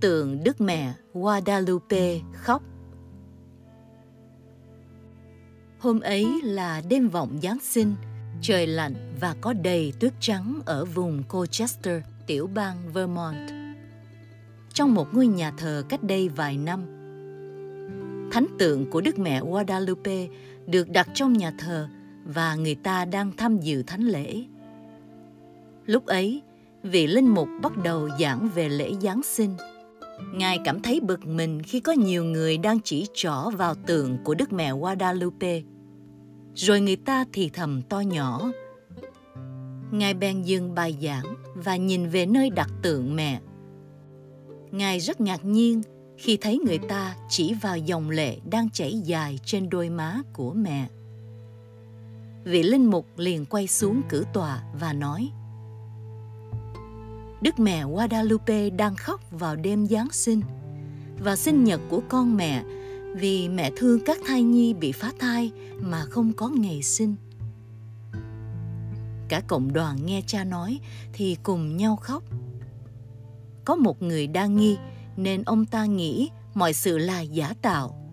tượng Đức Mẹ Guadalupe khóc. Hôm ấy là đêm vọng Giáng sinh, trời lạnh và có đầy tuyết trắng ở vùng Colchester, tiểu bang Vermont. Trong một ngôi nhà thờ cách đây vài năm, thánh tượng của Đức Mẹ Guadalupe được đặt trong nhà thờ và người ta đang tham dự thánh lễ. Lúc ấy, vị linh mục bắt đầu giảng về lễ Giáng sinh. Ngài cảm thấy bực mình khi có nhiều người đang chỉ trỏ vào tượng của Đức Mẹ Guadalupe. Rồi người ta thì thầm to nhỏ. Ngài bèn dừng bài giảng và nhìn về nơi đặt tượng mẹ. Ngài rất ngạc nhiên khi thấy người ta chỉ vào dòng lệ đang chảy dài trên đôi má của mẹ. Vị linh mục liền quay xuống cử tòa và nói Đức mẹ Guadalupe đang khóc vào đêm Giáng sinh và sinh nhật của con mẹ vì mẹ thương các thai nhi bị phá thai mà không có ngày sinh. Cả cộng đoàn nghe cha nói thì cùng nhau khóc. Có một người đa nghi nên ông ta nghĩ mọi sự là giả tạo.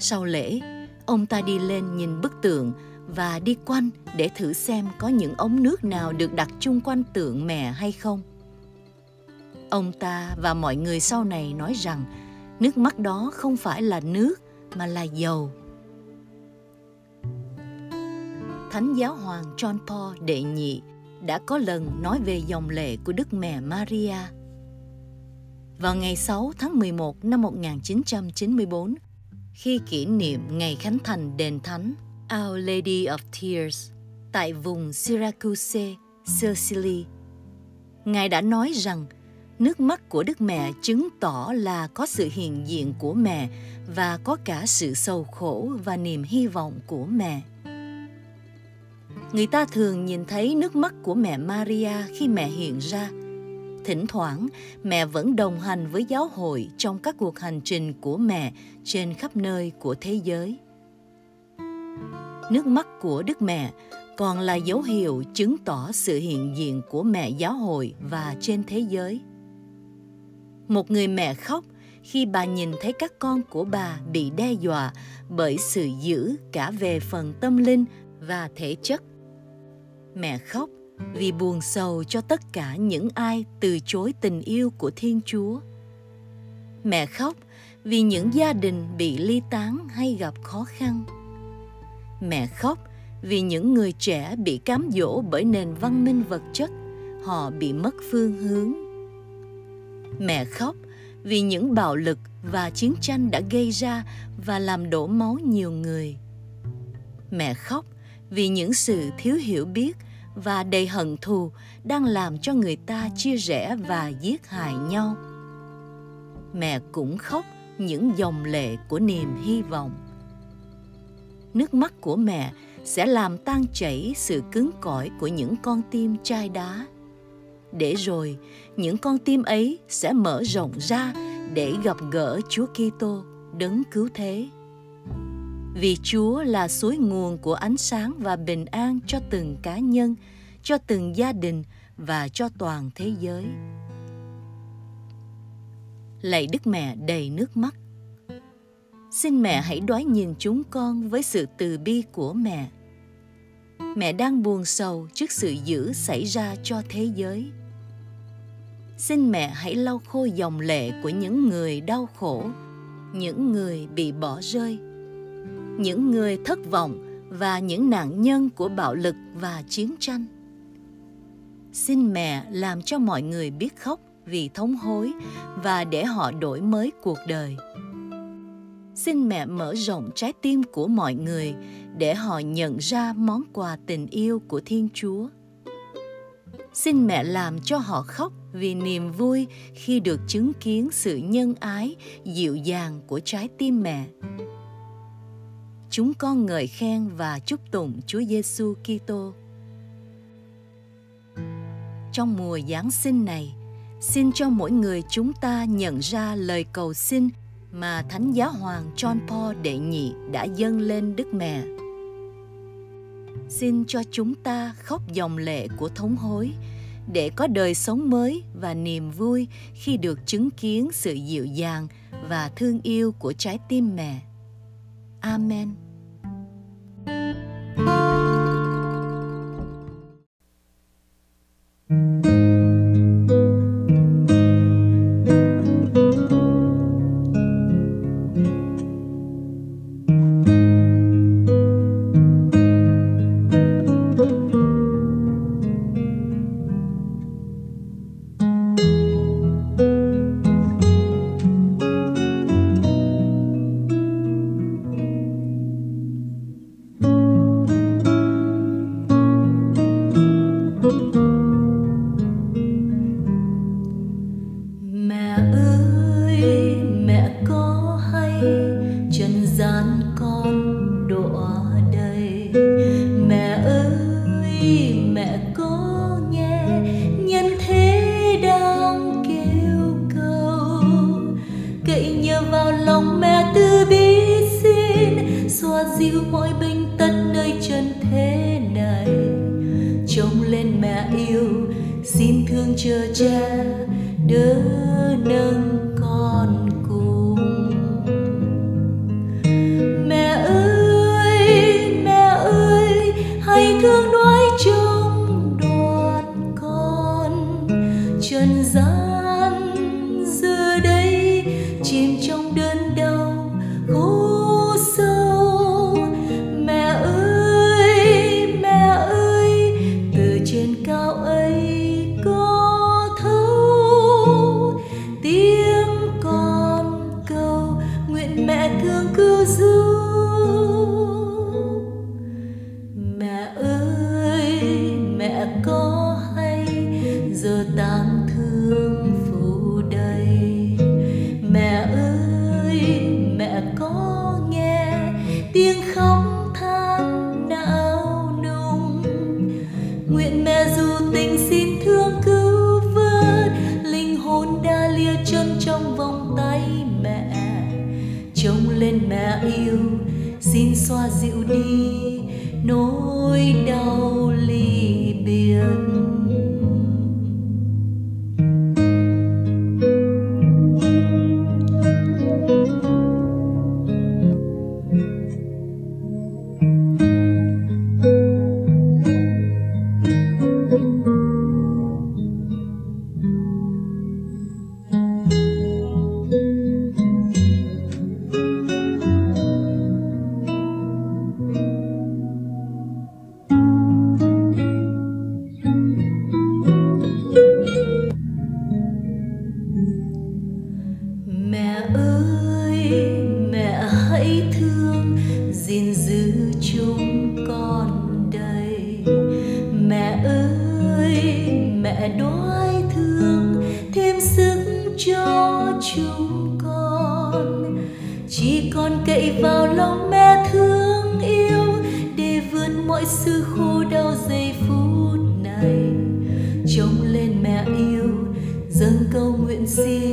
Sau lễ, ông ta đi lên nhìn bức tượng và đi quanh để thử xem có những ống nước nào được đặt chung quanh tượng mẹ hay không. Ông ta và mọi người sau này nói rằng nước mắt đó không phải là nước mà là dầu. Thánh giáo hoàng John Paul đệ nhị đã có lần nói về dòng lệ của Đức Mẹ Maria. Vào ngày 6 tháng 11 năm 1994, khi kỷ niệm ngày khánh thành đền thánh Our Lady of Tears tại vùng Syracuse, Sicily, Ngài đã nói rằng nước mắt của Đức Mẹ chứng tỏ là có sự hiện diện của mẹ và có cả sự sầu khổ và niềm hy vọng của mẹ. Người ta thường nhìn thấy nước mắt của mẹ Maria khi mẹ hiện ra. Thỉnh thoảng, mẹ vẫn đồng hành với giáo hội trong các cuộc hành trình của mẹ trên khắp nơi của thế giới. Nước mắt của Đức Mẹ còn là dấu hiệu chứng tỏ sự hiện diện của mẹ giáo hội và trên thế giới một người mẹ khóc khi bà nhìn thấy các con của bà bị đe dọa bởi sự dữ cả về phần tâm linh và thể chất. Mẹ khóc vì buồn sầu cho tất cả những ai từ chối tình yêu của Thiên Chúa. Mẹ khóc vì những gia đình bị ly tán hay gặp khó khăn. Mẹ khóc vì những người trẻ bị cám dỗ bởi nền văn minh vật chất, họ bị mất phương hướng Mẹ khóc vì những bạo lực và chiến tranh đã gây ra và làm đổ máu nhiều người. Mẹ khóc vì những sự thiếu hiểu biết và đầy hận thù đang làm cho người ta chia rẽ và giết hại nhau. Mẹ cũng khóc những dòng lệ của niềm hy vọng. Nước mắt của mẹ sẽ làm tan chảy sự cứng cỏi của những con tim chai đá để rồi những con tim ấy sẽ mở rộng ra để gặp gỡ Chúa Kitô đấng cứu thế. Vì Chúa là suối nguồn của ánh sáng và bình an cho từng cá nhân, cho từng gia đình và cho toàn thế giới. Lạy Đức Mẹ đầy nước mắt. Xin mẹ hãy đoái nhìn chúng con với sự từ bi của mẹ. Mẹ đang buồn sầu trước sự dữ xảy ra cho thế giới. Xin mẹ hãy lau khô dòng lệ của những người đau khổ, những người bị bỏ rơi, những người thất vọng và những nạn nhân của bạo lực và chiến tranh. Xin mẹ làm cho mọi người biết khóc vì thống hối và để họ đổi mới cuộc đời xin mẹ mở rộng trái tim của mọi người để họ nhận ra món quà tình yêu của thiên chúa xin mẹ làm cho họ khóc vì niềm vui khi được chứng kiến sự nhân ái dịu dàng của trái tim mẹ. Chúng con ngợi khen và chúc tụng Chúa Giêsu Kitô. Trong mùa Giáng sinh này, xin cho mỗi người chúng ta nhận ra lời cầu xin mà Thánh Giáo Hoàng John Paul đệ nhị đã dâng lên Đức Mẹ. Xin cho chúng ta khóc dòng lệ của thống hối, để có đời sống mới và niềm vui khi được chứng kiến sự dịu dàng và thương yêu của trái tim mẹ. Amen. yêu mỗi binh tất nơi chân thế này. Trông lên mẹ yêu, xin thương chờ cha, đỡ nâng xin xoa dịu đi nỗi đau ly biệt. chỉ còn cậy vào lòng mẹ thương yêu để vượt mọi sự khổ đau giây phút này. Trông lên mẹ yêu, dâng câu nguyện xin